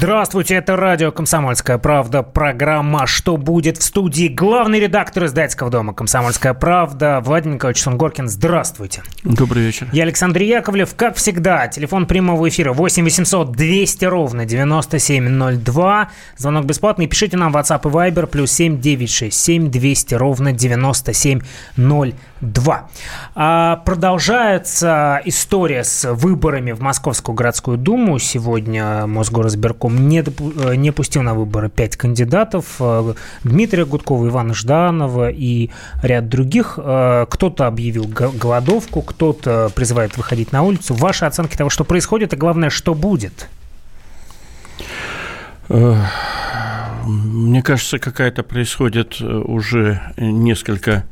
Здравствуйте, это радио «Комсомольская правда», программа «Что будет» в студии главный редактор издательского дома «Комсомольская правда» Владимир Николаевич Сунгоркин. Здравствуйте. Добрый вечер. Я Александр Яковлев. Как всегда, телефон прямого эфира 8 800 200 ровно 9702. Звонок бесплатный. Пишите нам в WhatsApp и Viber плюс 7 967 200 ровно 9702. 2. А, продолжается история с выборами в Московскую городскую думу. Сегодня Мосгоризбирком не, э, не пустил на выборы пять кандидатов. Э, Дмитрия Гудкова, Ивана Жданова и ряд других. Э, кто-то объявил голодовку, кто-то призывает выходить на улицу. Ваши оценки того, что происходит, и главное, что будет? Мне кажется, какая-то происходит уже несколько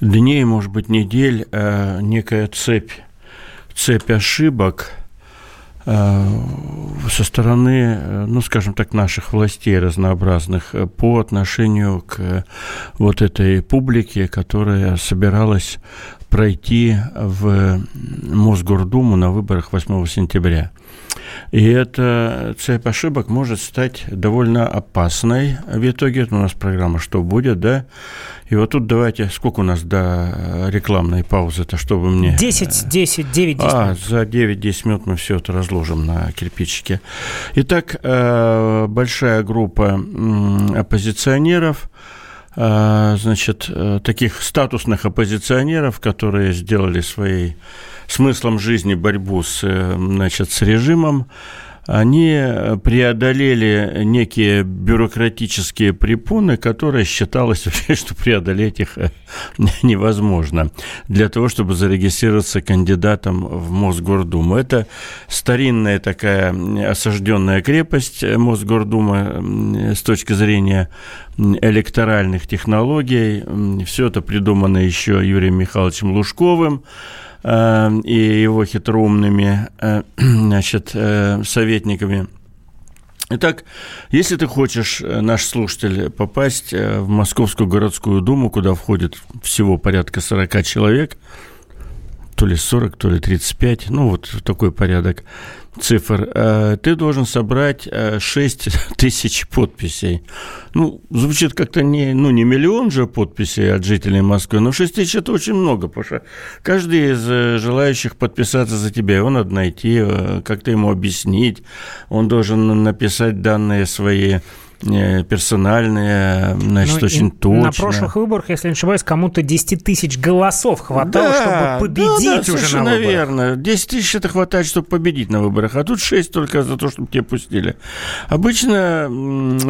дней, может быть, недель, некая цепь, цепь ошибок со стороны, э, ну, скажем так, наших властей разнообразных по отношению к вот этой публике, которая собиралась пройти в Мосгордуму на выборах 8 сентября. И эта цепь ошибок может стать довольно опасной в итоге. Это у нас программа «Что будет?», да? И вот тут давайте, сколько у нас до рекламной паузы-то, чтобы мне... 10, 10, 9, 10 А, за 9-10 минут мы все это разложим на кирпичике. Итак, э, большая группа оппозиционеров, э, значит, э, таких статусных оппозиционеров, которые сделали своей смыслом жизни борьбу с, значит, с режимом, они преодолели некие бюрократические препоны, которые считалось, что преодолеть их э, невозможно для того, чтобы зарегистрироваться кандидатом в Мосгордуму. Это старинная такая осажденная крепость Мосгордума с точки зрения электоральных технологий. Все это придумано еще Юрием Михайловичем Лужковым. Э, и его хитроумными э, значит, э, советниками. Итак, если ты хочешь, наш слушатель, попасть в Московскую городскую думу, куда входит всего порядка 40 человек, то ли 40, то ли 35, ну вот такой порядок, цифр, э, ты должен собрать 6 э, тысяч подписей. Ну, звучит как-то не, ну, не миллион же подписей от жителей Москвы, но 6 тысяч – это очень много, потому что каждый из э, желающих подписаться за тебя, его надо найти, как-то ему объяснить, он должен написать данные свои персональные, значит, ну, очень точно. На прошлых выборах, если не ошибаюсь, кому-то 10 тысяч голосов хватало, да, чтобы победить да, да, уже на выборах. верно. 10 тысяч это хватает, чтобы победить на выборах, а тут 6 только за то, чтобы тебя пустили. Обычно,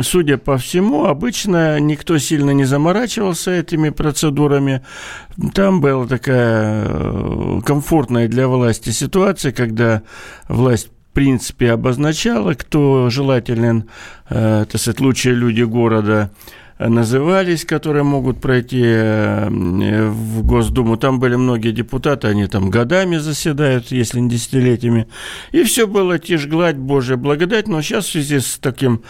судя по всему, обычно никто сильно не заморачивался этими процедурами. Там была такая э, комфортная для власти ситуация, когда власть принципе обозначала, кто желателен, э, так сказать, лучшие люди города назывались, которые могут пройти э, в Госдуму. Там были многие депутаты, они там годами заседают, если не десятилетиями. И все было тишь гладь, Божья благодать. Но сейчас в связи с таким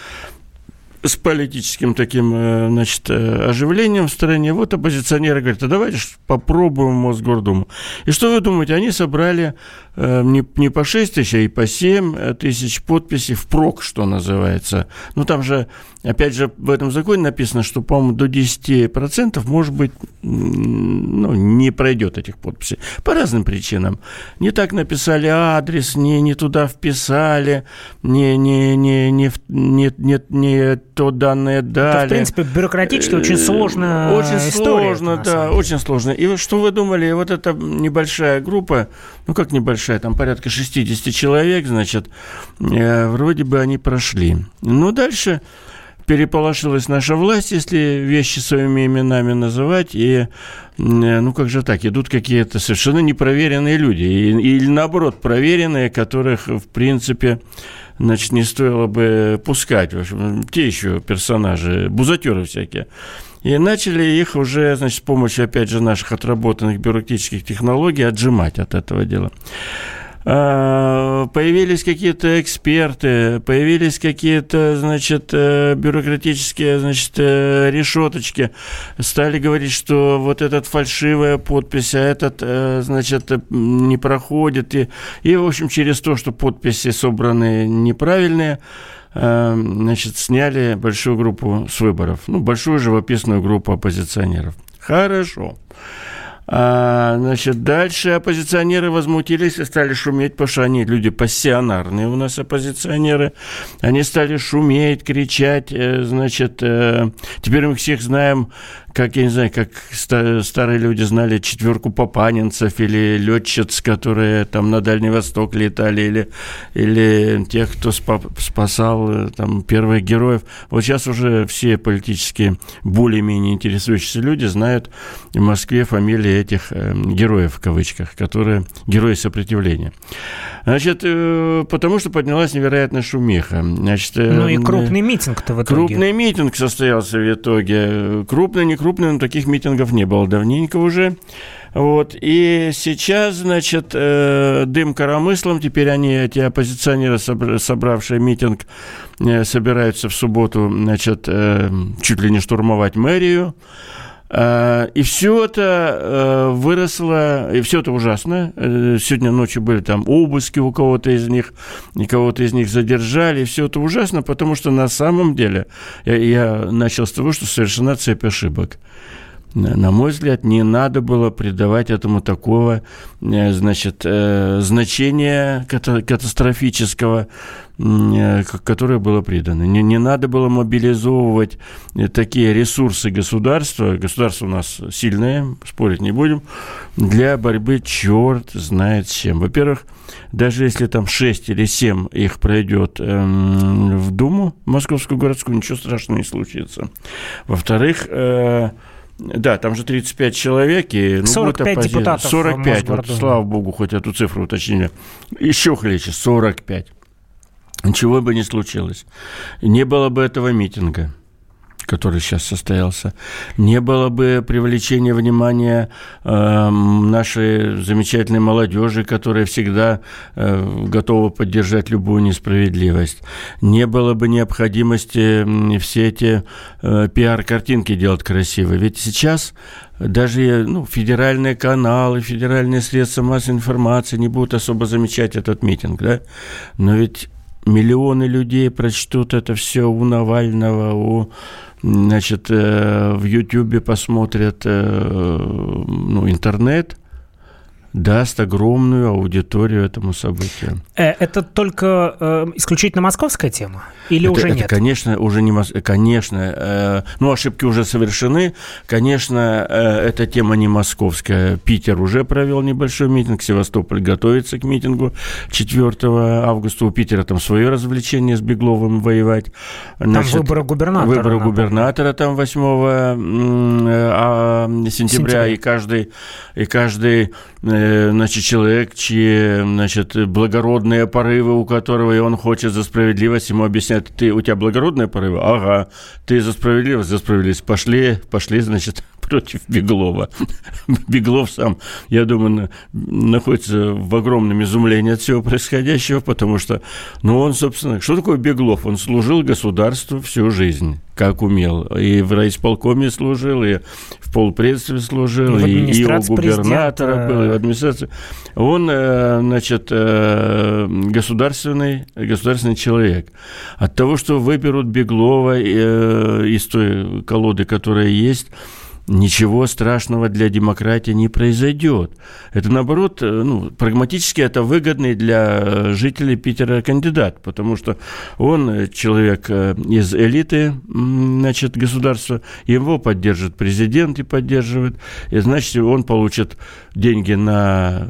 с политическим таким, э, значит, э, оживлением в стране. Вот оппозиционеры говорят, а давайте попробуем Мосгордуму. И что вы думаете, они собрали э, не, не по 6 тысяч, а и по 7 тысяч подписей впрок, что называется. Ну, там же, опять же, в этом законе написано, что, по-моему, до 10% может быть, ну, не пройдет этих подписей. По разным причинам. Не так написали адрес, не, не туда вписали, не, не, не, не, не, не, не то данные дали. Это, в принципе, бюрократически очень сложно. Очень история, сложно, да, очень сложно. И что вы думали, вот эта небольшая группа, ну как небольшая, там порядка 60 человек, значит, э, вроде бы они прошли. Ну, дальше переполошилась наша власть, если вещи своими именами называть, и, э, ну как же так, идут какие-то совершенно непроверенные люди, или наоборот, проверенные, которых, в принципе, значит, не стоило бы пускать. В общем, те еще персонажи, бузатеры всякие. И начали их уже, значит, с помощью, опять же, наших отработанных бюрократических технологий отжимать от этого дела. А, появились какие-то эксперты, появились какие-то, значит, э, бюрократические, значит, э, решеточки. Стали говорить, что вот этот фальшивая подпись, а этот, значит, не проходит. И, и, в общем, через то, что подписи собраны неправильные, значит, сняли большую группу с выборов. Ну, большую живописную группу оппозиционеров. Хорошо. А, значит, дальше оппозиционеры возмутились и стали шуметь, потому что они люди пассионарные у нас оппозиционеры. Они стали шуметь, кричать, э, значит, э, теперь мы всех знаем как, я не знаю, как старые люди знали четверку папанинцев или летчиц, которые там на Дальний Восток летали, или, или тех, кто спасал э, там первых героев. Вот сейчас уже все политические более-менее интересующиеся люди знают в Москве фамилии этих э, героев, в кавычках, которые герои сопротивления. Значит, э, потому что поднялась невероятная шумиха. Значит, ну и крупный митинг-то в итоге. Крупный митинг состоялся в итоге. Крупный, не крупный, но таких митингов не было давненько уже. Вот. И сейчас, значит, э, дым коромыслом, теперь они, эти оппозиционеры, собравшие митинг, э, собираются в субботу, значит, э, чуть ли не штурмовать мэрию. И все это выросло, и все это ужасно. Сегодня ночью были там обыски у кого-то из них, и кого-то из них задержали. Все это ужасно, потому что на самом деле я, я начал с того, что совершена цепь ошибок на мой взгляд, не надо было придавать этому такого, э, значит, э, значения катастрофического, э, которое было придано. Не, не надо было мобилизовывать такие ресурсы государства, государство у нас сильное, спорить не будем, для борьбы черт знает с чем. Во-первых, даже если там 6 или 7 их пройдет эм, в Думу, Московскую городскую, ничего страшного не случится. Во-вторых, э, да, там же 35 человек. И, ну, 45 вот депутатов 45, вот, слава богу, хоть эту цифру уточнили. Еще хлеще, 45. Ничего бы не случилось. Не было бы этого митинга который сейчас состоялся, не было бы привлечения внимания э, нашей замечательной молодежи, которая всегда э, готова поддержать любую несправедливость, не было бы необходимости все эти э, пиар-картинки делать красиво. Ведь сейчас даже ну, федеральные каналы, федеральные средства массовой информации не будут особо замечать этот митинг, да? Но ведь миллионы людей прочтут это все у Навального, у значит, э, в Ютьюбе посмотрят э, ну, интернет, даст огромную аудиторию этому событию. Э, это только э, исключительно московская тема? Или это, уже это, нет? конечно, уже не мос... конечно, э, ну ошибки уже совершены. Конечно, э, эта тема не московская. Питер уже провел небольшой митинг, Севастополь готовится к митингу 4 августа. У Питера там свое развлечение с Бегловым воевать. Значит, там выборы губернатора. Выборы губернатора там 8 а, сентября, сентября, и каждый и каждый Э, значит, человек, чьи, значит, благородные порывы, у которого и он хочет за справедливость, ему объяснять, ты, у тебя благородные порывы? Ага, ты за справедливость, за справедливость. Пошли, пошли, значит, против Беглова. Беглов сам, я думаю, находится в огромном изумлении от всего происходящего, потому что, ну, он, собственно, что такое Беглов? Он служил государству всю жизнь, как умел. И в райисполкоме служил, и в полпредстве служил, и, и, и у губернатора был, и в администрации. Он, э, значит, э, государственный, государственный человек. От того, что выберут Беглова э, из той колоды, которая есть, ничего страшного для демократии не произойдет. Это, наоборот, э, ну, прагматически это выгодный для жителей Питера кандидат, потому что он э, человек э, из элиты значит, государства, его поддержит президент и поддерживает, и значит, он получит деньги на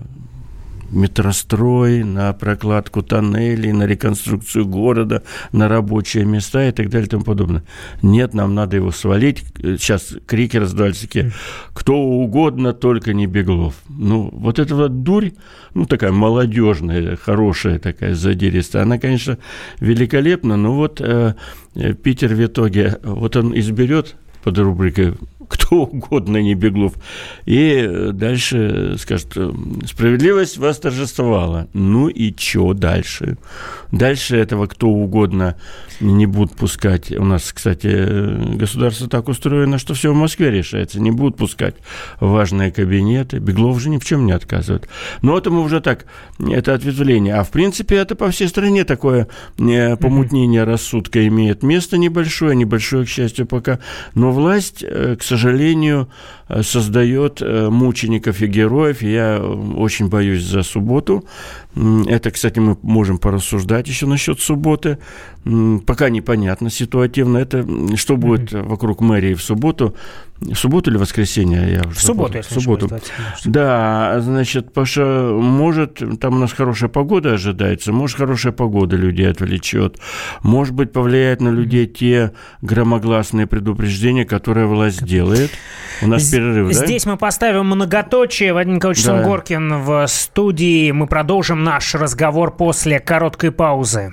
метрострой, на прокладку тоннелей, на реконструкцию города, на рабочие места и так далее и тому подобное. Нет, нам надо его свалить. Сейчас крики раздались такие. Кто угодно, только не Беглов. Ну, вот эта вот дурь, ну, такая молодежная, хорошая такая задиристая, она, конечно, великолепна, но вот э, Питер в итоге, вот он изберет под рубрикой кто угодно, не Беглов. И дальше скажет, справедливость восторжествовала. Ну и что дальше? Дальше этого кто угодно не будут пускать. У нас, кстати, государство так устроено, что все в Москве решается. Не будут пускать важные кабинеты. Беглов же ни в чем не отказывает. Но это мы уже так, это ответвление. А в принципе это по всей стране такое э, помутнение рассудка имеет место небольшое, небольшое, к счастью, пока. Но власть, э, к сожалению, э, создает мучеников и героев. Я очень боюсь за субботу. Это, кстати, мы можем порассуждать еще насчет субботы. Пока непонятно ситуативно. Это что будет вокруг мэрии в субботу. В субботу или воскресенье? Я в субботу, если в субботу. Да, значит, что может, там у нас хорошая погода ожидается, может, хорошая погода людей отвлечет, может быть, повлияет на людей те громогласные предупреждения, которые власть делает. У нас перерыв, да? Здесь мы поставим многоточие. Вадим Николаевич да. Сунгоркин в студии. Мы продолжим наш разговор после короткой паузы.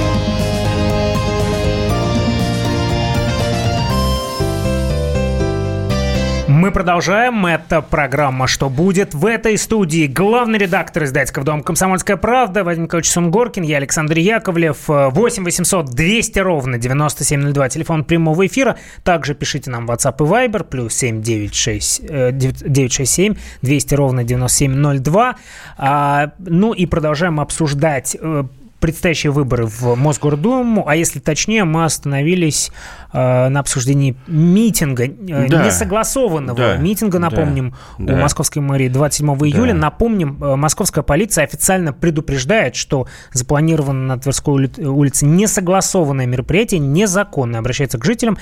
Мы продолжаем. Это программа «Что будет?» В этой студии главный редактор издательского дома «Комсомольская правда» Вадим Николаевич Сунгоркин, я Александр Яковлев. 8 800 200 ровно 9702, телефон прямого эфира. Также пишите нам в WhatsApp и Viber, плюс 7 967 200 ровно 9702. А, ну и продолжаем обсуждать э, предстоящие выборы в Мосгордуму, а если точнее, мы остановились э, на обсуждении митинга, э, да. несогласованного да. митинга, напомним, да. у да. московской мэрии 27 июля. Да. Напомним, э, московская полиция официально предупреждает, что запланировано на Тверской улице несогласованное мероприятие, незаконное, обращается к жителям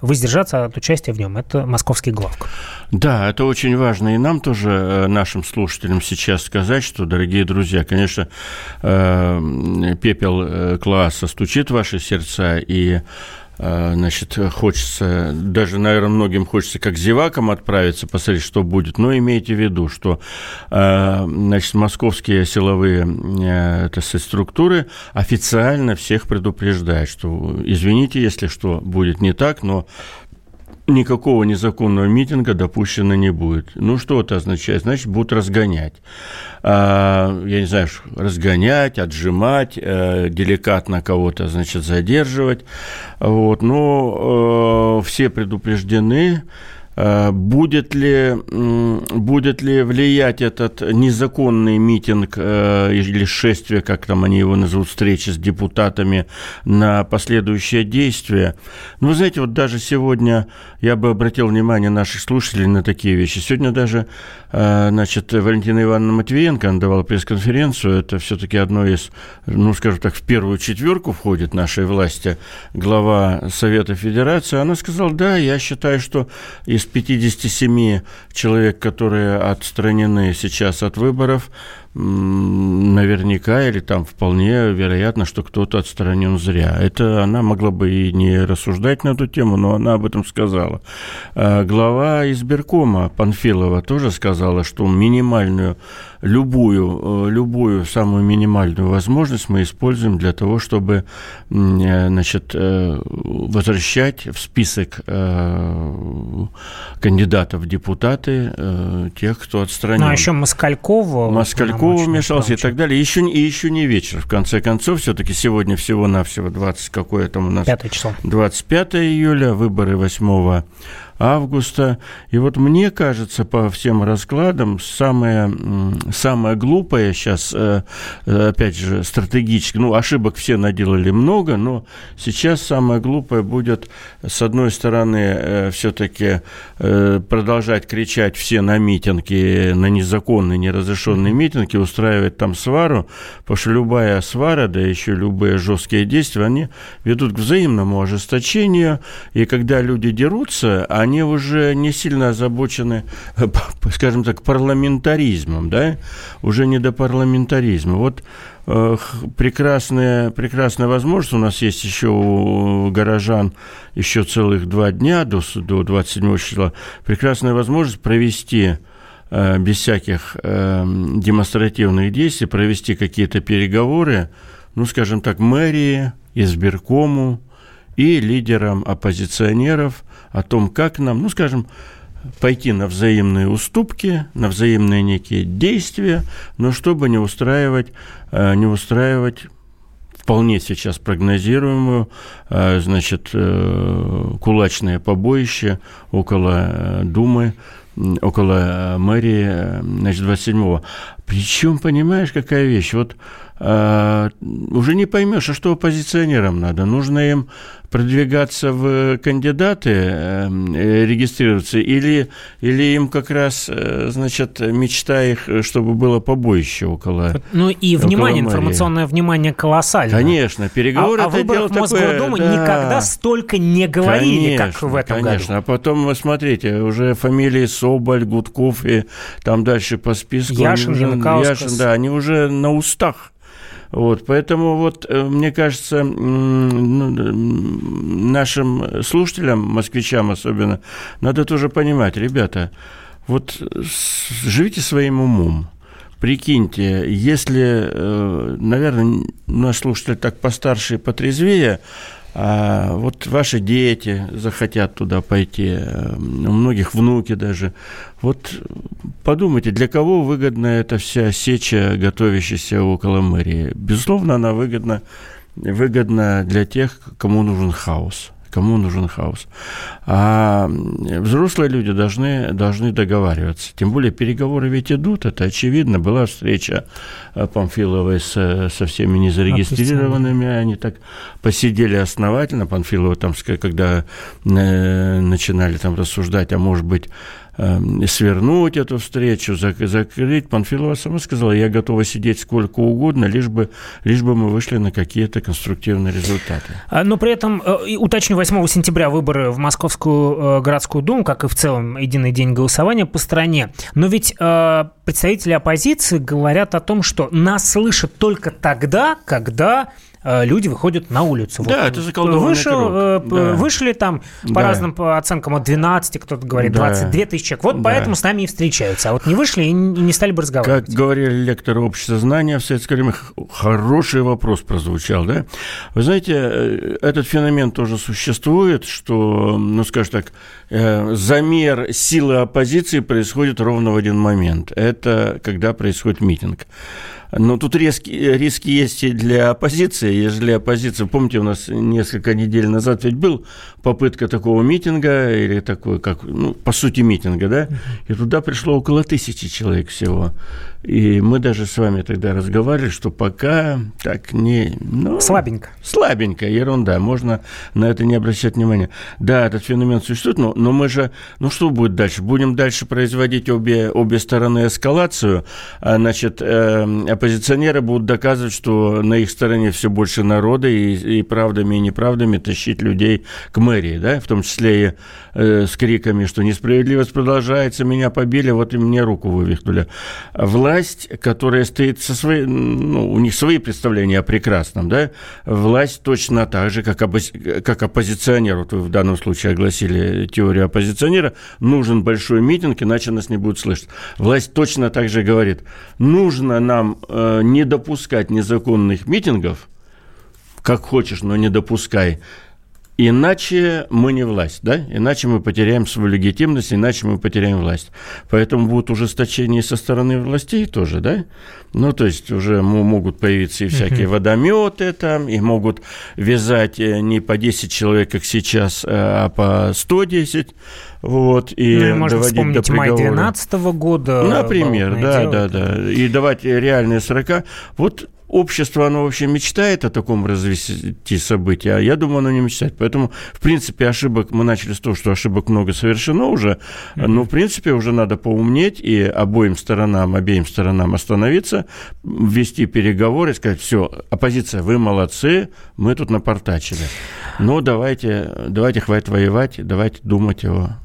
воздержаться от участия в нем. Это московский главк. Да, это очень важно. И нам тоже, э, нашим слушателям, сейчас сказать, что, дорогие друзья, конечно, э, пепел э, класса стучит в ваши сердца, и значит, хочется, даже, наверное, многим хочется как зевакам отправиться, посмотреть, что будет, но имейте в виду, что, а, значит, московские силовые э, это структуры официально всех предупреждают, что, извините, если что будет не так, но никакого незаконного митинга допущено не будет. Ну, что это означает? Значит, будут разгонять. А, я не знаю, разгонять, отжимать, а, деликатно кого-то, значит, задерживать. Вот. Но а, все предупреждены, Э, будет ли, будет ли влиять этот незаконный митинг э, или шествие, как там они его назовут, встречи с депутатами на последующее действие? Ну, вы знаете, вот даже сегодня я бы обратил внимание наших слушателей на такие вещи. Сегодня даже, э, значит, Валентина Ивановна Матвиенко давала пресс-конференцию. Это все-таки одно из, ну, скажем так, в первую четверку входит нашей власти глава Совета Федерации. Она сказала, да, я считаю, что из из 57 человек, которые отстранены сейчас от выборов, наверняка или там вполне вероятно, что кто-то отстранен зря. Это она могла бы и не рассуждать на эту тему, но она об этом сказала. А глава избиркома Панфилова тоже сказала, что минимальную, любую, э, любую самую минимальную возможность мы используем для того, чтобы э, значит, э, возвращать в список кандидатов в депутаты тех, кто отстранен. Ну, а еще Москалькова. Москалькова вмешался и так далее. Еще, и еще не вечер, в конце концов. Все-таки сегодня всего-навсего 20, какое там у нас? 5 число. 25 июля, выборы 8 августа. И вот мне кажется, по всем раскладам, самое, самое глупое сейчас, э, э, опять же, стратегически, ну, ошибок все наделали много, но сейчас самое глупое будет, с одной стороны, э, все-таки продолжать кричать все на митинги, на незаконные, неразрешенные митинги, устраивать там свару, потому что любая свара, да еще любые жесткие действия, они ведут к взаимному ожесточению, и когда люди дерутся, они уже не сильно озабочены, скажем так, парламентаризмом, да, уже не до парламентаризма. Вот э, прекрасная, прекрасная возможность. У нас есть еще у горожан еще целых два дня до, до 27 числа. Прекрасная возможность провести э, без всяких э, демонстративных действий, провести какие-то переговоры, ну, скажем так, мэрии, избиркому и лидерам оппозиционеров о том, как нам, ну, скажем, пойти на взаимные уступки, на взаимные некие действия, но чтобы не устраивать, э, не устраивать вполне сейчас прогнозируемую, э, значит, э, кулачное побоище около Думы, около мэрии, значит, 27-го. Причем, понимаешь, какая вещь? Вот уже не поймешь, а что оппозиционерам надо. Нужно им продвигаться в кандидаты, э, регистрироваться, или, или им как раз, э, значит, мечта их, чтобы было побоище около Ну и внимание, около информационное внимание колоссальное. Конечно, переговоры а, а выборах в Мосгордуму да. никогда столько не говорили, конечно, как в этом конечно. году. Конечно, а потом, смотрите, уже фамилии Соболь, Гудков и там дальше по списку. Яшин, Яшин, да, они уже на устах. Вот, поэтому вот э, мне кажется, ну, нашим слушателям, москвичам особенно, надо тоже понимать, ребята, вот живите своим умом. Прикиньте, если, э, наверное, наш слушатель так постарше и потрезвее, а вот ваши дети захотят туда пойти, э, у многих внуки даже. Вот подумайте, для кого выгодна эта вся сеча, готовящаяся около мэрии? Безусловно, она выгодна, выгодна для тех, кому нужен хаос кому нужен хаос. А взрослые люди должны, должны договариваться. Тем более переговоры ведь идут, это очевидно. Была встреча э, Памфиловой с, со всеми незарегистрированными, они так посидели основательно. Памфилова там, когда э, начинали там рассуждать, а может быть, Эм, свернуть эту встречу, закрыть. Панфилова сама сказала, я готова сидеть сколько угодно, лишь бы, лишь бы мы вышли на какие-то конструктивные результаты. А, но при этом, э, уточню, 8 сентября выборы в Московскую э, городскую думу, как и в целом единый день голосования по стране. Но ведь э, представители оппозиции говорят о том, что нас слышат только тогда, когда люди выходят на улицу. Да, вот, это заколдованный вышел, круг. Э, да. Вышли там по да. разным оценкам от 12, кто-то говорит 22 да. тысячи человек. Вот да. поэтому с нами и встречаются. А вот не вышли и не стали бы разговаривать. Как говорили лекторы общества знания в советское время, хороший вопрос прозвучал, да? Вы знаете, э, этот феномен тоже существует, что, ну, скажем так, замер силы оппозиции происходит ровно в один момент. Это когда происходит митинг. Но тут риски, риски есть и для оппозиции. Если оппозиция... Помните, у нас несколько недель назад ведь был попытка такого митинга, или такой, как, ну, по сути, митинга, да? И туда пришло около тысячи человек всего. И мы даже с вами тогда разговаривали, что пока так не... Ну, слабенько. Слабенько, ерунда, можно на это не обращать внимания. Да, этот феномен существует, но, но мы же... Ну, что будет дальше? Будем дальше производить обе, обе стороны эскалацию, а, значит, э, оппозиционеры будут доказывать, что на их стороне все больше народа и, и правдами и неправдами тащить людей к мэрии, да, в том числе и э, с криками, что несправедливость продолжается, меня побили, вот и мне руку вывихнули. Власть которая стоит со своей, ну, у них свои представления о прекрасном, да, власть точно так же, как, оппози, как оппозиционер, вот вы в данном случае огласили теорию оппозиционера, нужен большой митинг, иначе нас не будут слышать. Власть точно так же говорит, нужно нам э, не допускать незаконных митингов, как хочешь, но не допускай, Иначе мы не власть, да? Иначе мы потеряем свою легитимность, иначе мы потеряем власть. Поэтому будут ужесточения со стороны властей тоже, да? Ну, то есть уже могут появиться и всякие водометы там, и могут вязать э, не по 10 человек, как сейчас, э, а по 110. Вот, и ну, можно вспомнить май 2012 года. Например, да, да, да. И давать реальные срока. Вот общество, оно вообще мечтает о таком развитии событий, а я думаю, оно не мечтает. Поэтому, в принципе, ошибок, мы начали с того, что ошибок много совершено уже, но, в принципе, уже надо поумнеть и обоим сторонам, обеим сторонам остановиться, вести переговоры, сказать, все, оппозиция, вы молодцы, мы тут напортачили. Но давайте, давайте хватит воевать, давайте думать о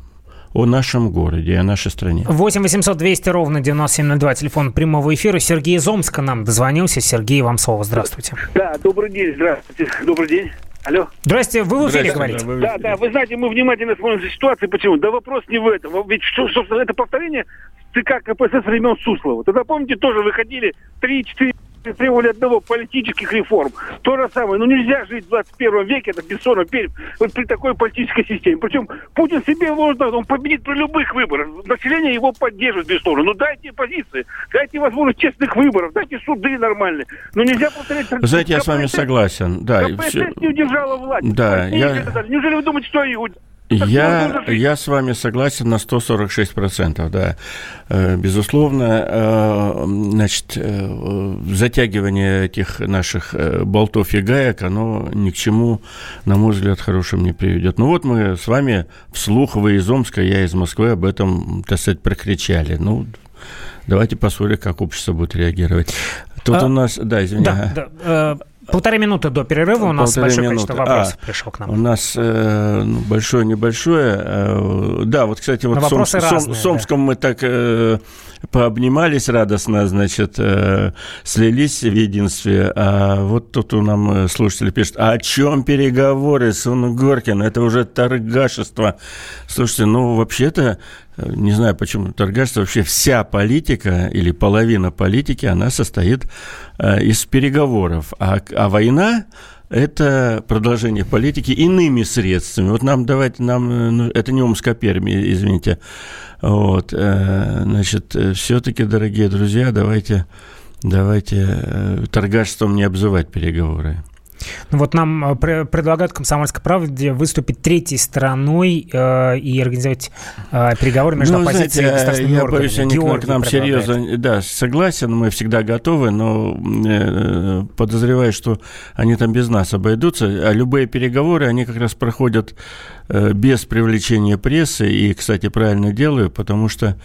о нашем городе, о нашей стране. 8 800 200 ровно 9702, телефон прямого эфира. Сергей из Омска нам дозвонился. Сергей, вам слово. Здравствуйте. Да, добрый день, здравствуйте. Добрый день. Алло. Здрасте, вы в эфире говорите. Да, да, да, вы знаете, мы внимательно смотрим за ситуацией. Почему? Да вопрос не в этом. Ведь, собственно, это повторение ЦК КПСС времен Суслова. Тогда, помните, тоже выходили 3-4 требовали одного политических реформ. То же самое. Ну нельзя жить в 21 веке, это Бессонов, вот при такой политической системе. Причем Путин себе можно, он победит при любых выборах. Население его поддерживает, безусловно. Ну дайте позиции, дайте возможность честных выборов, дайте суды нормальные. Но нельзя повторять... Знаете, я с вами согласен. Да, КПСС все... не удержала власть. Да, я... Неужели вы думаете, что я, я с вами согласен на 146%, да. Э, безусловно, э, значит, э, затягивание этих наших болтов и гаек, оно ни к чему, на мой взгляд, хорошим не приведет. Ну вот мы с вами вслух, вы из Омска, я из Москвы, об этом, так сказать, прокричали. Ну, давайте посмотрим, как общество будет реагировать. Тут а, у нас, да, извини. Да, да. Полторы минуты до перерыва у нас большое минуты. количество вопросов а, пришло к нам. У нас э, ну, большое, небольшое. Э, да, вот, кстати, вот в Сом, Сом, Сомском да. мы так э, пообнимались радостно, значит, э, слились в единстве. А вот тут у нам э, слушатели пишут, а о чем переговоры, Сун Горкин? Это уже торгашество. Слушайте, ну, вообще-то не знаю, почему торгашество, вообще вся политика или половина политики, она состоит э, из переговоров. А, а война это продолжение политики иными средствами. Вот нам давайте, нам, э, ну, это не Омска Перми, извините. Вот, э, значит, все-таки, дорогие друзья, давайте, давайте торгашеством не обзывать переговоры. Ну вот нам э, предлагают «Комсомольской правде» выступить третьей стороной э, и организовать э, переговоры между ну, оппозицией знаете, и государственными я органами. боюсь, они Георгий к нам серьезно... Да, согласен, мы всегда готовы, но э, подозреваю, что они там без нас обойдутся. А любые переговоры, они как раз проходят э, без привлечения прессы. И, кстати, правильно делаю, потому что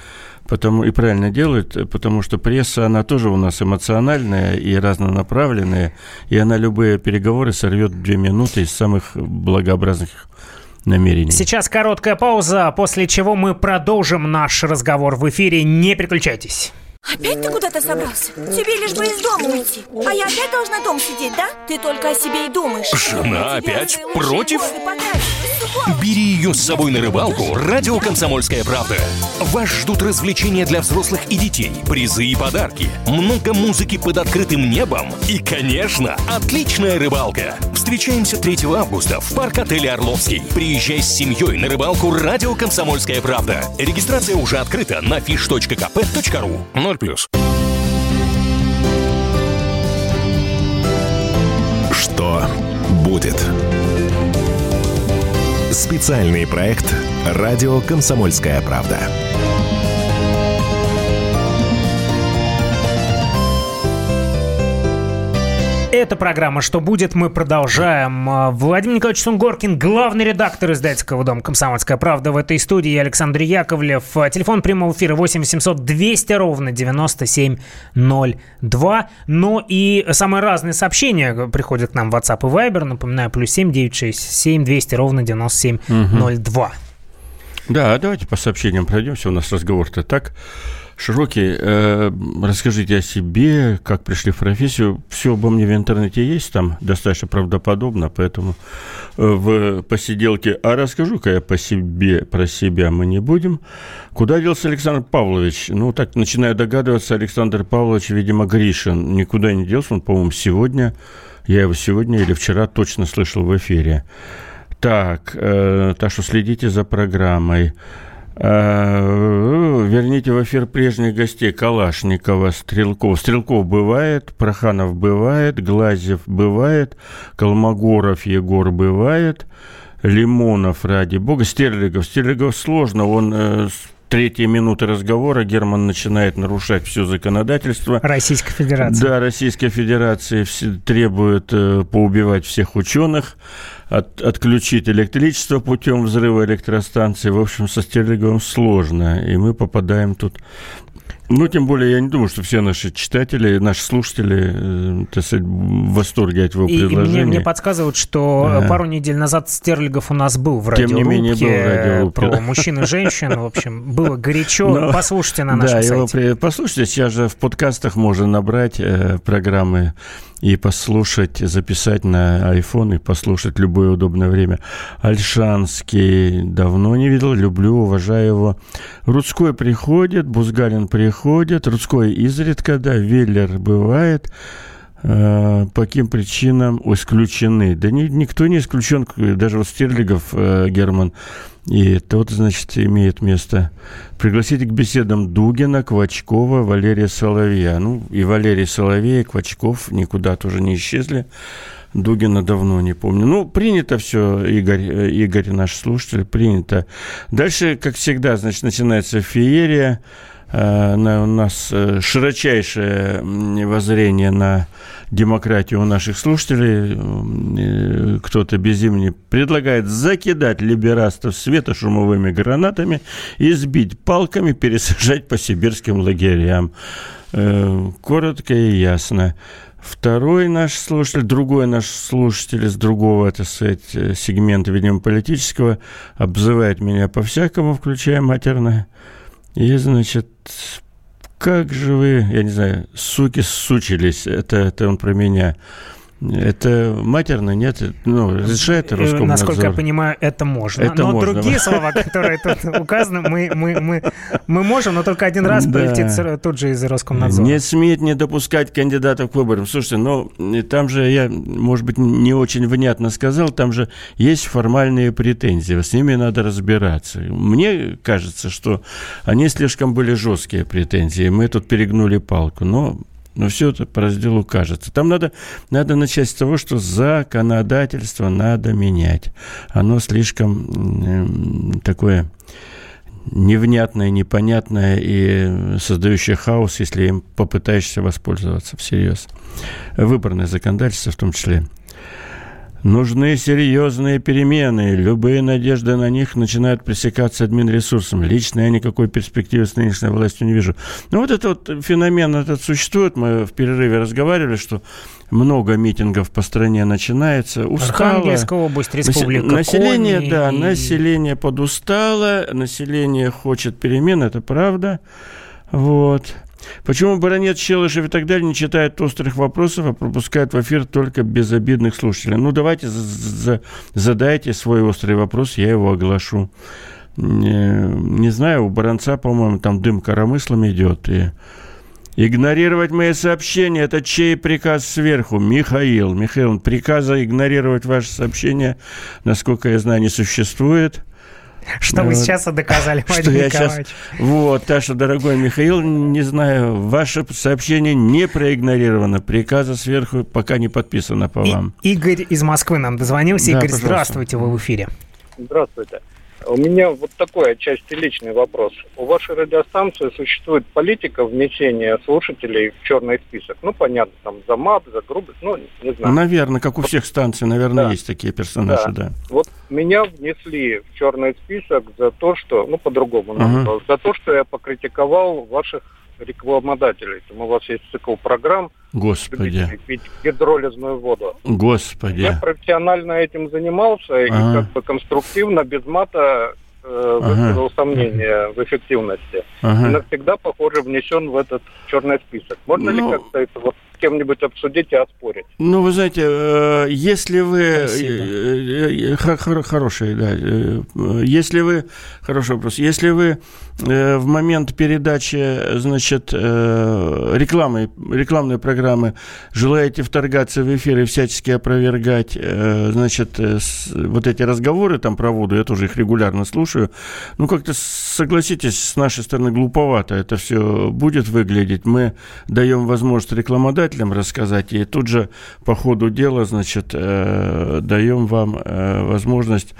потому и правильно делают, потому что пресса, она тоже у нас эмоциональная и разнонаправленная, и она любые переговоры сорвет две минуты из самых благообразных намерений. Сейчас короткая пауза, после чего мы продолжим наш разговор в эфире. Не переключайтесь. Опять ты куда-то собрался? Тебе лишь бы из дома уйти. А я опять должна дом сидеть, да? Ты только о себе и думаешь. Жена опять против? Бери ее с собой на рыбалку. Радио «Комсомольская правда» Вас ждут развлечения для взрослых и детей Призы и подарки Много музыки под открытым небом И, конечно, отличная рыбалка. Встречаемся 3 августа в парк-отеле «Орловский» Приезжай с семьей на рыбалку Радио «Комсомольская правда» Регистрация уже открыта на fish.kp.ru 0+. Что будет? Специальный проект «Радио Комсомольская правда». Это программа «Что будет?». Мы продолжаем. А, Владимир Николаевич Сунгоркин, главный редактор издательского дома «Комсомольская правда» в этой студии. Александр Яковлев. А, телефон прямого эфира 8 800 200 ровно 9702. Ну и самые разные сообщения приходят к нам в WhatsApp и Viber. Напоминаю, плюс 7 967 200 ровно 9702. Угу. Да, давайте по сообщениям пройдемся. У нас разговор-то так широкий. Э, расскажите о себе, как пришли в профессию. Все обо мне в интернете есть, там достаточно правдоподобно, поэтому э, в посиделке. А расскажу-ка я по себе, про себя мы не будем. Куда делся Александр Павлович? Ну, так начинаю догадываться, Александр Павлович, видимо, Гришин. Никуда не делся, он, по-моему, сегодня, я его сегодня или вчера точно слышал в эфире. Так, э, так что следите за программой. Э, верните в эфир прежних гостей Калашникова, Стрелков. Стрелков бывает, Проханов бывает, Глазев бывает, Колмогоров Егор бывает, Лимонов, ради бога, Стерлигов. Стерлигов сложно, он э, третьей минуты разговора Герман начинает нарушать все законодательство. Российской Федерации. Да, Российская Федерация требует э, поубивать всех ученых от, отключить электричество путем взрыва электростанции. В общем, со Стерлиговым сложно, и мы попадаем тут ну, тем более, я не думаю, что все наши читатели, наши слушатели, э, так сказать, в восторге от его и, предложения. И мне, мне подсказывают, что а. пару недель назад Стерлигов у нас был в радиорубке. Тем не менее, был в радиорубке. Про мужчин и женщин, в общем, было горячо. Но, послушайте на нашем да, сайте. Его, послушайте, сейчас же в подкастах можно набрать э, программы и послушать, записать на iPhone и послушать любое удобное время. Альшанский давно не видел, люблю, уважаю его. Рудской приходит, Бузгалин приходит, Рудской изредка, да, Веллер бывает э, по каким причинам исключены. Да ни, никто не исключен, даже вот Стерлигов э, Герман и тот, значит, имеет место. Пригласите к беседам Дугина, Квачкова, Валерия Соловья. Ну, и Валерий Соловей, и Квачков никуда тоже не исчезли. Дугина давно не помню. Ну, принято все, Игорь, Игорь наш слушатель, принято. Дальше, как всегда, значит, начинается феерия. Э, у нас э, широчайшее воззрение на демократию у наших слушателей. Э, кто-то без предлагает закидать либерастов светошумовыми гранатами и сбить палками, пересажать по сибирским лагерям. Коротко и ясно. Второй наш слушатель, другой наш слушатель из другого, так сказать, сегмента, видимо, политического, обзывает меня по-всякому, включая матерное. И, значит, как же вы, я не знаю, суки сучились, это, это он про меня. Это матерно, нет? Ну, разрешает э, Роскомнадзор? Насколько я понимаю, это можно. Это но можно. другие слова, которые тут указаны, мы, мы, мы, мы можем, но только один раз да. полетит тут же из Роскомнадзора. Не смеет не допускать кандидатов к выборам. Слушайте, ну, там же я, может быть, не очень внятно сказал, там же есть формальные претензии, с ними надо разбираться. Мне кажется, что они слишком были жесткие претензии, мы тут перегнули палку, но но все это по разделу кажется. Там надо, надо начать с того, что законодательство надо менять. Оно слишком такое невнятное, непонятное и создающее хаос, если им попытаешься воспользоваться всерьез. Выборное законодательство в том числе. Нужны серьезные перемены. Любые надежды на них начинают пресекаться админресурсом. Лично я никакой перспективы с нынешней властью не вижу. Ну, вот этот вот феномен этот существует. Мы в перерыве разговаривали, что много митингов по стране начинается. Устало. Архангельская область, республика Население, Коми. да, население подустало, население хочет перемен, это правда. Вот. Почему баронет Челышев и так далее не читают острых вопросов, а пропускают в эфир только безобидных слушателей? Ну, давайте задайте свой острый вопрос, я его оглашу. Не, не знаю, у баронца, по-моему, там дым коромыслом идет. И игнорировать мои сообщения – это чей приказ сверху? Михаил. Михаил, приказа игнорировать ваши сообщения, насколько я знаю, не существует – что вы сейчас доказали, Владимир что я сейчас... Вот, так что, дорогой Михаил, не знаю, ваше сообщение не проигнорировано. Приказа сверху пока не подписано по вам. Игорь из Москвы нам дозвонился. Игорь, здравствуйте, вы в эфире. Здравствуйте. У меня вот такой отчасти личный вопрос. У вашей радиостанции существует политика внесения слушателей в черный список? Ну, понятно, там за мат, за грубость, ну, не знаю. Наверное, как у всех станций, наверное, да. есть такие персонажи, да. да. Вот меня внесли в черный список за то, что, ну, по-другому, uh-huh. за то, что я покритиковал ваших рекламодателей. Там у вас есть цикл программ. Господи. Пить гидролизную воду. Господи. Я профессионально этим занимался ага. и как бы конструктивно, без мата э, высказал ага. сомнения в эффективности. Ага. И навсегда, похоже, внесен в этот черный список. Можно ну... ли как-то это вот кем-нибудь обсудить и оспорить. Ну, вы знаете, э, если вы... Э, э, хороший, да. Если вы... Хороший вопрос. Если вы в момент передачи, значит, рекламы, рекламной программы желаете вторгаться в эфир и всячески опровергать, значит, вот эти разговоры там про воду, я тоже их регулярно слушаю, ну, как-то согласитесь, с нашей стороны глуповато это все будет выглядеть. Мы даем возможность рекламодателям рассказать, и тут же по ходу дела, значит, э, даем вам э, возможность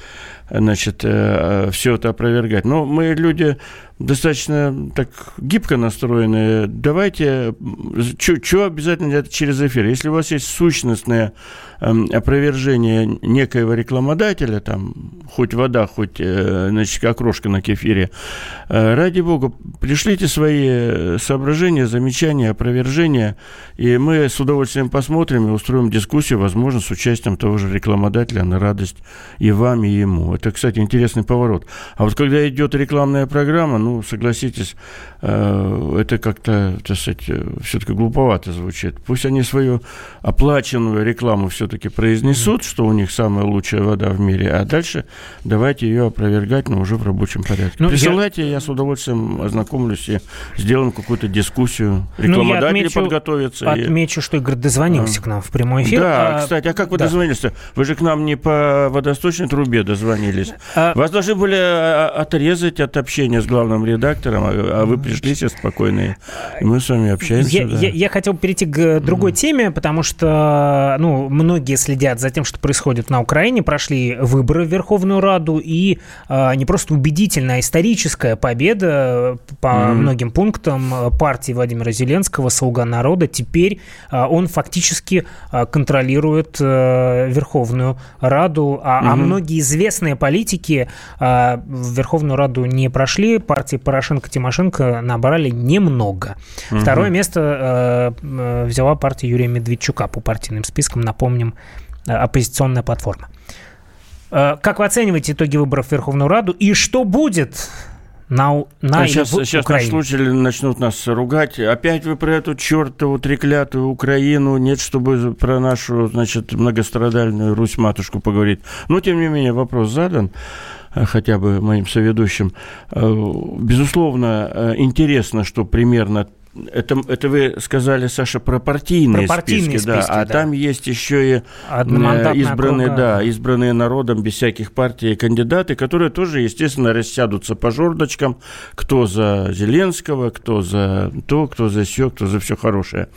значит, э, все это опровергать. Но мы люди достаточно так гибко настроены. Давайте, что обязательно делать через эфир? Если у вас есть сущностное э, опровержение некоего рекламодателя, там, хоть вода, хоть, э, значит, окрошка на кефире, э, ради бога, пришлите свои соображения, замечания, опровержения, и мы с удовольствием посмотрим и устроим дискуссию, возможно, с участием того же рекламодателя на радость и вам, и ему. Это, кстати, интересный поворот. А вот когда идет рекламная программа, ну, согласитесь, это как-то, так сказать, э, все-таки глуповато звучит. Пусть они свою оплаченную рекламу все-таки произнесут, mm-hmm. что у них самая лучшая вода в мире, а дальше давайте ее опровергать, но уже в рабочем порядке. Ну, Присылайте, я... я с удовольствием ознакомлюсь и сделаем какую-то дискуссию. Ну, Рекламодатели ну, отмечу, подготовятся. Отмечу, и... что Игорь дозвонился а. к нам в прямой эфир. Да, а, кстати, а как вы да. дозвонились-то? Вы же к нам не по водосточной трубе дозвонились. А... Вас должны были а, отрезать от общения с главным главным редактором, а, а вы пришли все спокойные. Мы с вами общаемся. Я, да. я, я хотел перейти к другой mm. теме, потому что ну, многие следят за тем, что происходит на Украине. Прошли выборы в Верховную Раду, и а, не просто убедительная, а историческая победа по mm. многим пунктам партии Владимира Зеленского «Слуга народа». Теперь а, он фактически а, контролирует а, Верховную Раду, а, mm-hmm. а многие известные политики а, в Верховную Раду не прошли. Партии Порошенко-Тимошенко набрали немного. Угу. Второе место э, э, взяла партия Юрия Медведчука по партийным спискам, напомним, э, оппозиционная платформа. Э, как вы оцениваете итоги выборов в Верховную Раду и что будет на, на а сейчас, сейчас наши слушатели начнут нас ругать. Опять вы про эту чертову треклятую Украину. Нет, чтобы про нашу, значит, многострадальную Русь-матушку поговорить. Но, тем не менее, вопрос задан. Э, хотя бы моим соведущим. Э, безусловно, э, интересно, что примерно это, это вы сказали, Саша, про партийные, про партийные списки, списки, да. А да. там есть еще и избранные, да, избранные народом без всяких партий кандидаты, которые тоже, естественно, рассядутся по жердочкам, кто за Зеленского, кто за то, кто за все, кто за все хорошее.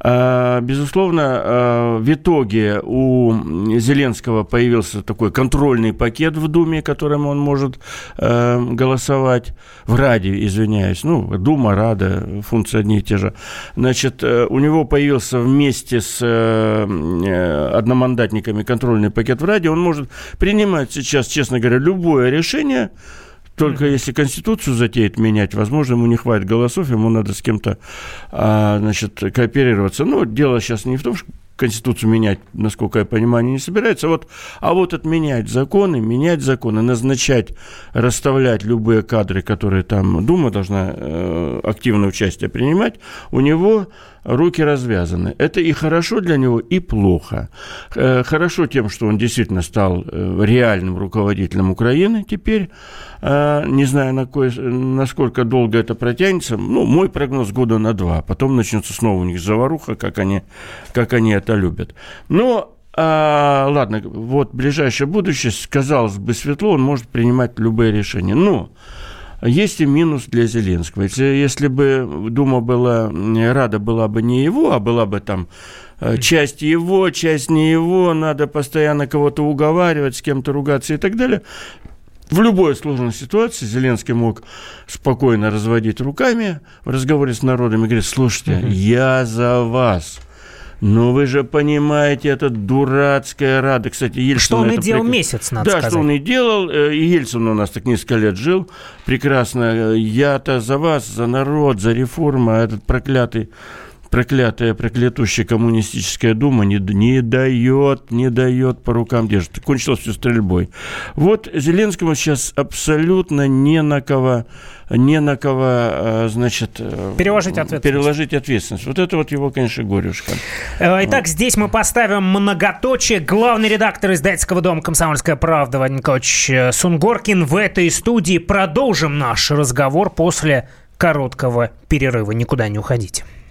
А, безусловно, а, в итоге у Зеленского появился такой контрольный пакет в Думе, которым он может а, голосовать в Раде, извиняюсь, ну, Дума, Рада, функция находятся одни и те же. Значит, э, у него появился вместе с э, э, одномандатниками контрольный пакет в Раде. Он может принимать сейчас, честно говоря, любое решение, только если Конституцию затеет менять, возможно, ему не хватит голосов, ему надо с кем-то, а, значит, кооперироваться. Но дело сейчас не в том, что Конституцию менять, насколько я понимаю, не собирается. Вот, а вот отменять законы, менять законы, назначать, расставлять любые кадры, которые там Дума должна э, активное участие принимать, у него руки развязаны. Это и хорошо для него, и плохо. Э, хорошо тем, что он действительно стал э, реальным руководителем Украины теперь. Э, не знаю, на кое, насколько долго это протянется. Ну, мой прогноз года на два. Потом начнется снова у них заваруха, как они, как они это любят. Но а, ладно, вот ближайшее будущее, казалось бы, светло, он может принимать любые решения. Но есть и минус для Зеленского. Если, если бы Дума была, рада была бы не его, а была бы там э, часть его, часть не его, надо постоянно кого-то уговаривать, с кем-то ругаться и так далее. В любой сложной ситуации Зеленский мог спокойно разводить руками в разговоре с народом и говорить, слушайте, я за вас. Ну, вы же понимаете, это дурацкая рада. Кстати, Ельцин... Что он и делал прек... месяц, надо да, сказать. Да, что он и делал. Э, Ельцин у нас так несколько лет жил. Прекрасно. Я-то за вас, за народ, за реформу, а этот проклятый проклятая, проклятущая коммунистическая дума не, не дает, не дает по рукам держит. Кончилось все стрельбой. Вот Зеленскому сейчас абсолютно не на кого не на кого, э, значит... Э, переложить ответственность. Переложить ответственность. Вот это вот его, конечно, горюшка. Э, итак, здесь мы поставим многоточие. Главный редактор издательского дома «Комсомольская правда» Вадим Николаевич Сунгоркин в этой студии. Продолжим наш разговор после короткого перерыва. Никуда не уходите.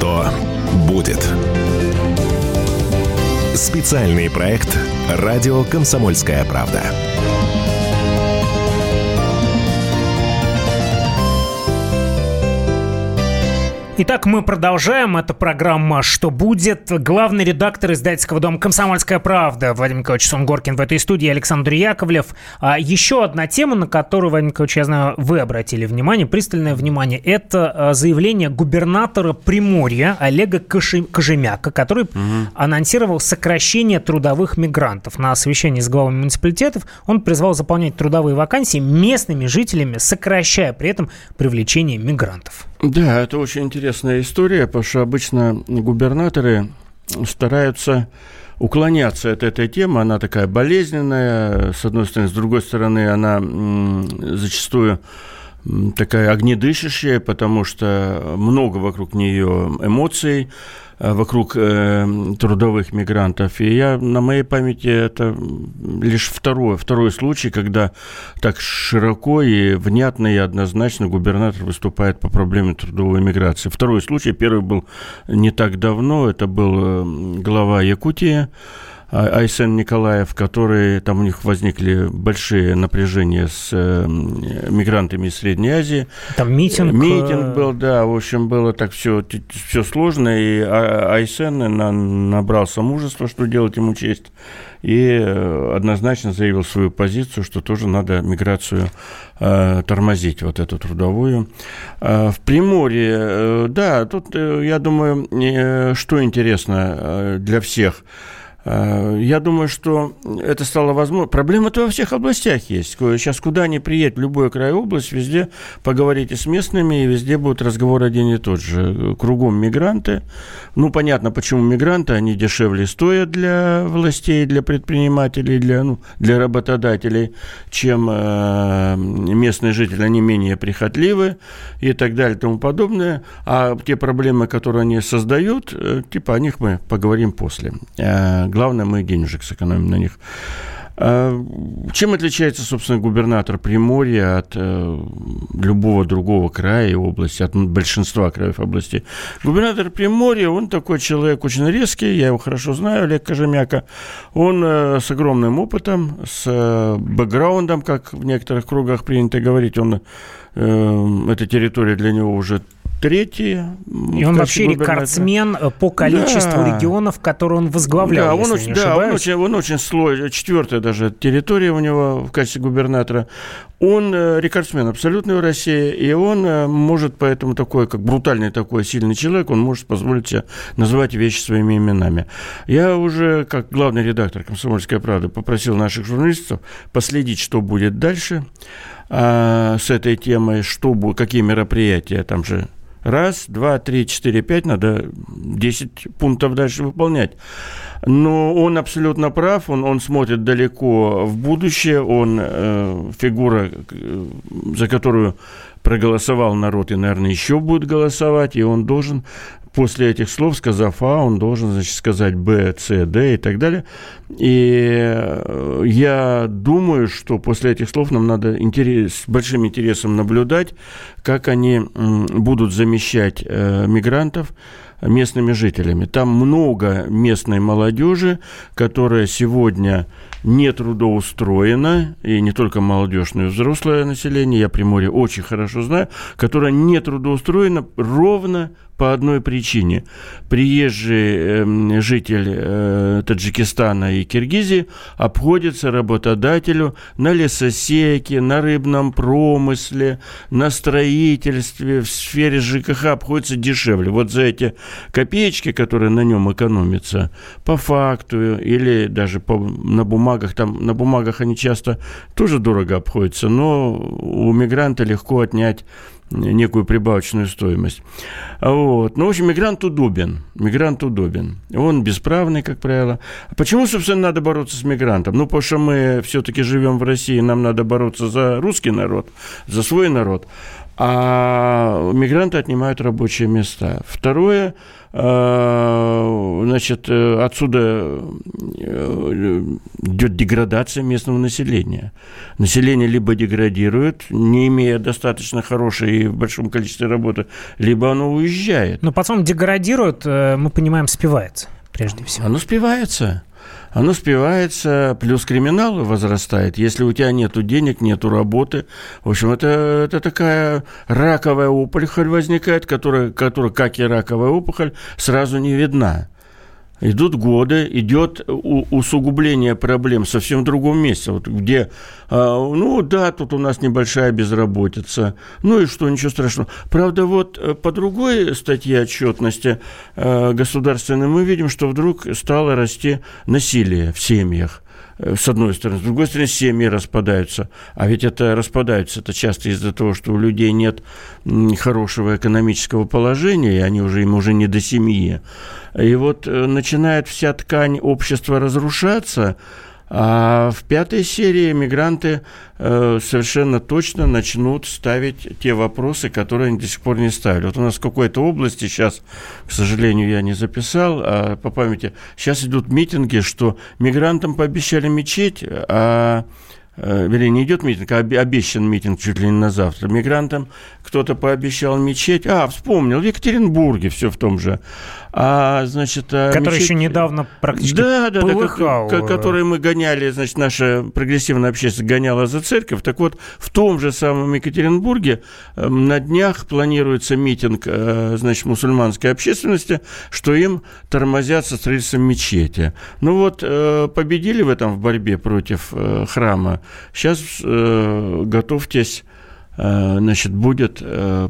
Что будет? Специальный проект «Радио Комсомольская правда». Итак, мы продолжаем. Это программа «Что будет?». Главный редактор издательского дома «Комсомольская правда» Владимир Николаевич Сунгоркин в этой студии, Александр Яковлев. А еще одна тема, на которую, Владимир Николаевич, я знаю, вы обратили внимание, пристальное внимание, это а, заявление губернатора Приморья Олега. Кожемяка, который угу. анонсировал сокращение трудовых мигрантов. На совещании с главами муниципалитетов он призвал заполнять трудовые вакансии местными жителями, сокращая при этом привлечение мигрантов. Да, это очень интересная история, потому что обычно губернаторы стараются уклоняться от этой темы. Она такая болезненная, с одной стороны, с другой стороны, она зачастую такая огнедышащая, потому что много вокруг нее эмоций, вокруг э, трудовых мигрантов. И я на моей памяти это лишь второй, второй случай, когда так широко и внятно и однозначно губернатор выступает по проблеме трудовой миграции. Второй случай, первый был не так давно, это был э, глава Якутии, Айсен Николаев, которые там у них возникли большие напряжения с э, мигрантами из Средней Азии. Там митинг. Митинг э, был, да, в общем, было так все, все сложно, и а, Айсен на, набрался мужества, что делать ему честь, и э, однозначно заявил свою позицию, что тоже надо миграцию э, тормозить, вот эту трудовую. Э, в Приморье, э, да, тут, э, я думаю, э, что интересно э, для всех – Э, я думаю, что это стало возможно. Проблема-то во всех областях есть. Сейчас куда ни приедет, в любую край область, везде поговорите с местными, и везде будет разговор один и тот же. Кругом мигранты. Ну, понятно, почему мигранты, они дешевле стоят для властей, для предпринимателей, для, ну, для работодателей, чем э, местные жители, они менее прихотливы и так далее и тому подобное. А те проблемы, которые они создают, э, типа о них мы поговорим после. Главное, мы денежек сэкономим на них. А, чем отличается, собственно, губернатор Приморья от э, любого другого края и области, от большинства краев области? Губернатор Приморья, он такой человек очень резкий, я его хорошо знаю, Олег Кожемяка. Он э, с огромным опытом, с э, бэкграундом, как в некоторых кругах принято говорить, он, эта территория для него уже третий. И он вообще рекордсмен э, по количеству да. регионов, которые он возглавлял, да, он очень, да, он очень, он очень слой, четвертая даже территория у него в качестве губернатора. Он э, рекордсмен абсолютно в России, и он э, может, поэтому такой, как брутальный такой сильный человек, он может позволить себе называть вещи своими именами. Я уже, как главный редактор «Комсомольской правды», попросил наших журналистов последить, что будет дальше а, с этой темой, что, какие мероприятия там же Раз, два, три, четыре, пять, надо 10 пунктов дальше выполнять. Но он абсолютно прав, он, он смотрит далеко в будущее, он э, фигура, э, за которую проголосовал народ и, наверное, еще будет голосовать, и он должен после этих слов, сказав А, он должен, значит, сказать Б, С, Д и так далее. И э, я думаю, что после этих слов нам надо интерес, с большим интересом наблюдать, как они будут замещать э, мигрантов местными жителями. Там много местной молодежи, которая сегодня не трудоустроено, и не только молодежь, но и взрослое население, я Приморье очень хорошо знаю, которое не трудоустроено ровно по одной причине. Приезжий э, житель э, Таджикистана и Киргизии обходится работодателю на лесосеке, на рыбном промысле, на строительстве, в сфере ЖКХ обходится дешевле. Вот за эти копеечки, которые на нем экономятся, по факту или даже по, на бумагах, там на бумагах они часто тоже дорого обходятся, но у мигранта легко отнять некую прибавочную стоимость. Вот. Ну, в общем, мигрант удобен. Мигрант удобен. Он бесправный, как правило. Почему, собственно, надо бороться с мигрантом? Ну, потому что мы все-таки живем в России, нам надо бороться за русский народ, за свой народ. А мигранты отнимают рабочие места. Второе – значит, э, отсюда э, идет деградация местного населения. Население либо деградирует, не имея достаточно хорошей и в большом количестве работы, либо оно уезжает. Но потом деградирует, мы понимаем, спивается прежде всего. Оно спивается оно спивается, плюс криминал возрастает. Если у тебя нет денег, нет работы, в общем, это, это такая раковая опухоль возникает, которая, которая, как и раковая опухоль, сразу не видна. Идут годы, идет усугубление проблем совсем в другом месте, вот где, а, ну да, тут у нас небольшая безработица, ну и что, ничего страшного. Правда, вот э, по другой статье отчетности э, государственной мы видим, что вдруг стало расти насилие в семьях. Э, с одной стороны. С другой стороны, семьи распадаются. А ведь это распадаются это часто из-за того, что у людей нет хорошего экономического положения, и они уже, им уже не до семьи. И вот э, начинает вся ткань общества разрушаться, а в пятой серии мигранты э, совершенно точно начнут ставить те вопросы, которые они до сих пор не ставили. Вот у нас в какой-то области сейчас, к сожалению, я не записал, а по памяти, сейчас идут митинги, что мигрантам пообещали мечеть, а э, вернее, не идет митинг, а обещан митинг чуть ли не на завтра. Мигрантам кто-то пообещал мечеть. А, вспомнил, в Екатеринбурге все в том же а, значит, а, который мечеть... еще недавно практически да, да, полыхал. Да, который мы гоняли, значит, наша прогрессивная общественность гоняла за церковь. Так вот, в том же самом Екатеринбурге эм, на днях планируется митинг, э, значит, мусульманской общественности, что им тормозят со строительством мечети. Ну вот, э, победили в этом в борьбе против э, храма. Сейчас готовьтесь значит, будет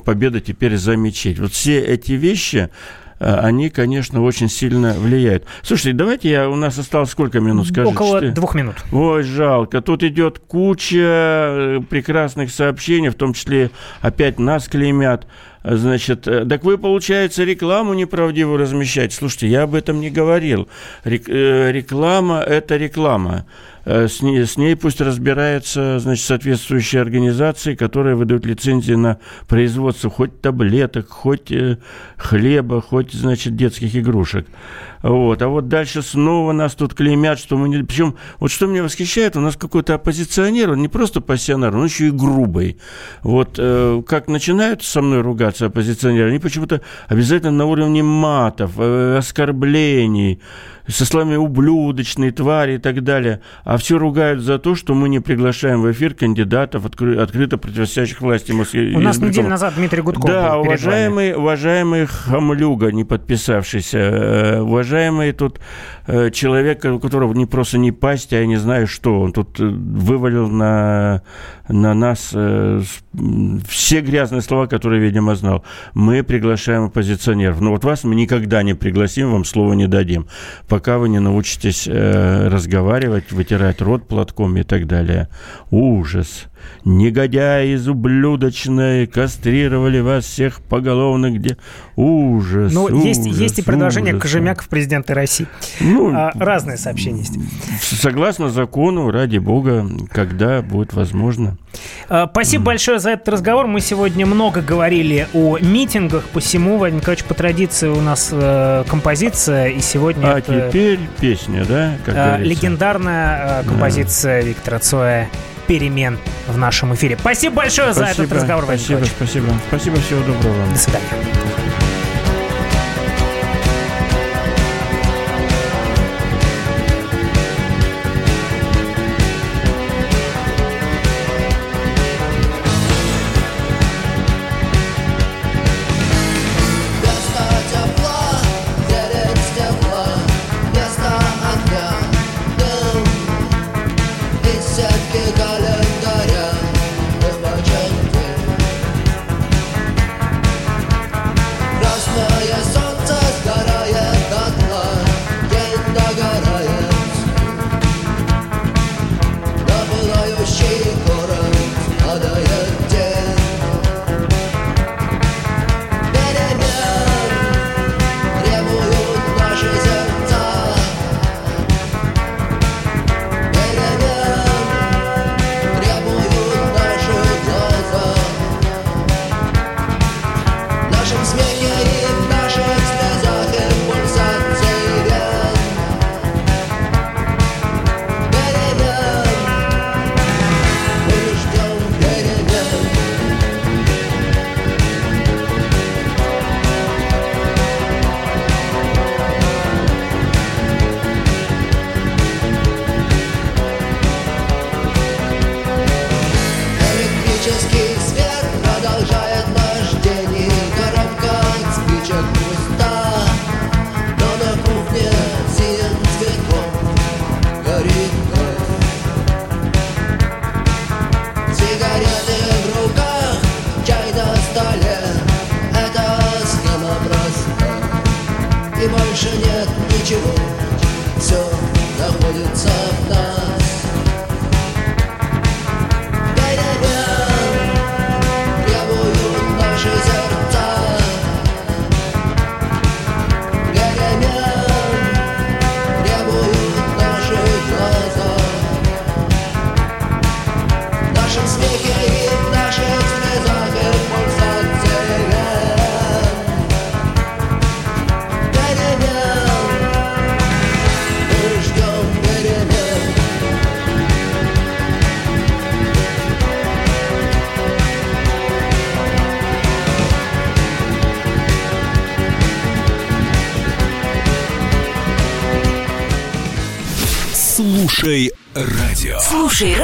победа теперь за мечеть. Вот все эти вещи, Э, они, конечно, очень сильно влияют. Слушайте, давайте я... У нас осталось сколько минут, скажите? Около 4? двух минут. Ой, жалко. Тут идет куча э, прекрасных сообщений, в том числе опять нас клеймят. Значит, э, так вы, получается, рекламу неправдивую размещаете. Слушайте, я об этом не говорил. Реклама – это реклама. Э, с ней, с ней пусть разбираются значит, соответствующие организации, которые выдают лицензии на производство хоть таблеток, хоть э, хлеба, хоть значит, детских игрушек. Вот. А вот дальше снова нас тут клеймят, что мы не... Причем, вот что меня восхищает, у нас какой-то оппозиционер, он не просто пассионар, он еще и грубый. Вот э, как начинают со мной ругаться оппозиционеры, они почему-то обязательно на уровне матов, э, оскорблений, со словами ублюдочные твари и так далее. А все ругают за то, что мы не приглашаем в эфир кандидатов, откры, открыто противостоящих власти Москвы. У нас неделю назад Дмитрий Гудков Да, уважаемый, уважаемый Хамлюга, не подписавшийся, э, уважаемый тут э, человек, у которого не просто не пасть, а я не знаю что, он тут э, вывалил на, на нас все грязные слова, которые, видимо, знал. Мы приглашаем оппозиционеров. Но вот вас мы никогда не пригласим, вам слова не дадим пока вы не научитесь э, разговаривать, вытирать рот платком и так далее. Ужас. Негодяи из ублюдочной кастрировали вас всех поголовно, где ужас. Ну, ужас, есть, есть и предложение ужас. Кожемяка в президенты России. Ну, а, разные сообщения есть. Согласно закону, ради бога, когда будет возможно. А, спасибо mm. большое за этот разговор. Мы сегодня много говорили о митингах, посему, Вадим Николаевич, по традиции у нас э, композиция, и сегодня А это, теперь песня, да? Как э, легендарная э, композиция да. Виктора Цоя перемен в нашем эфире. Спасибо большое спасибо, за этот разговор, Спасибо, спасибо. Спасибо, всего доброго вам. До свидания.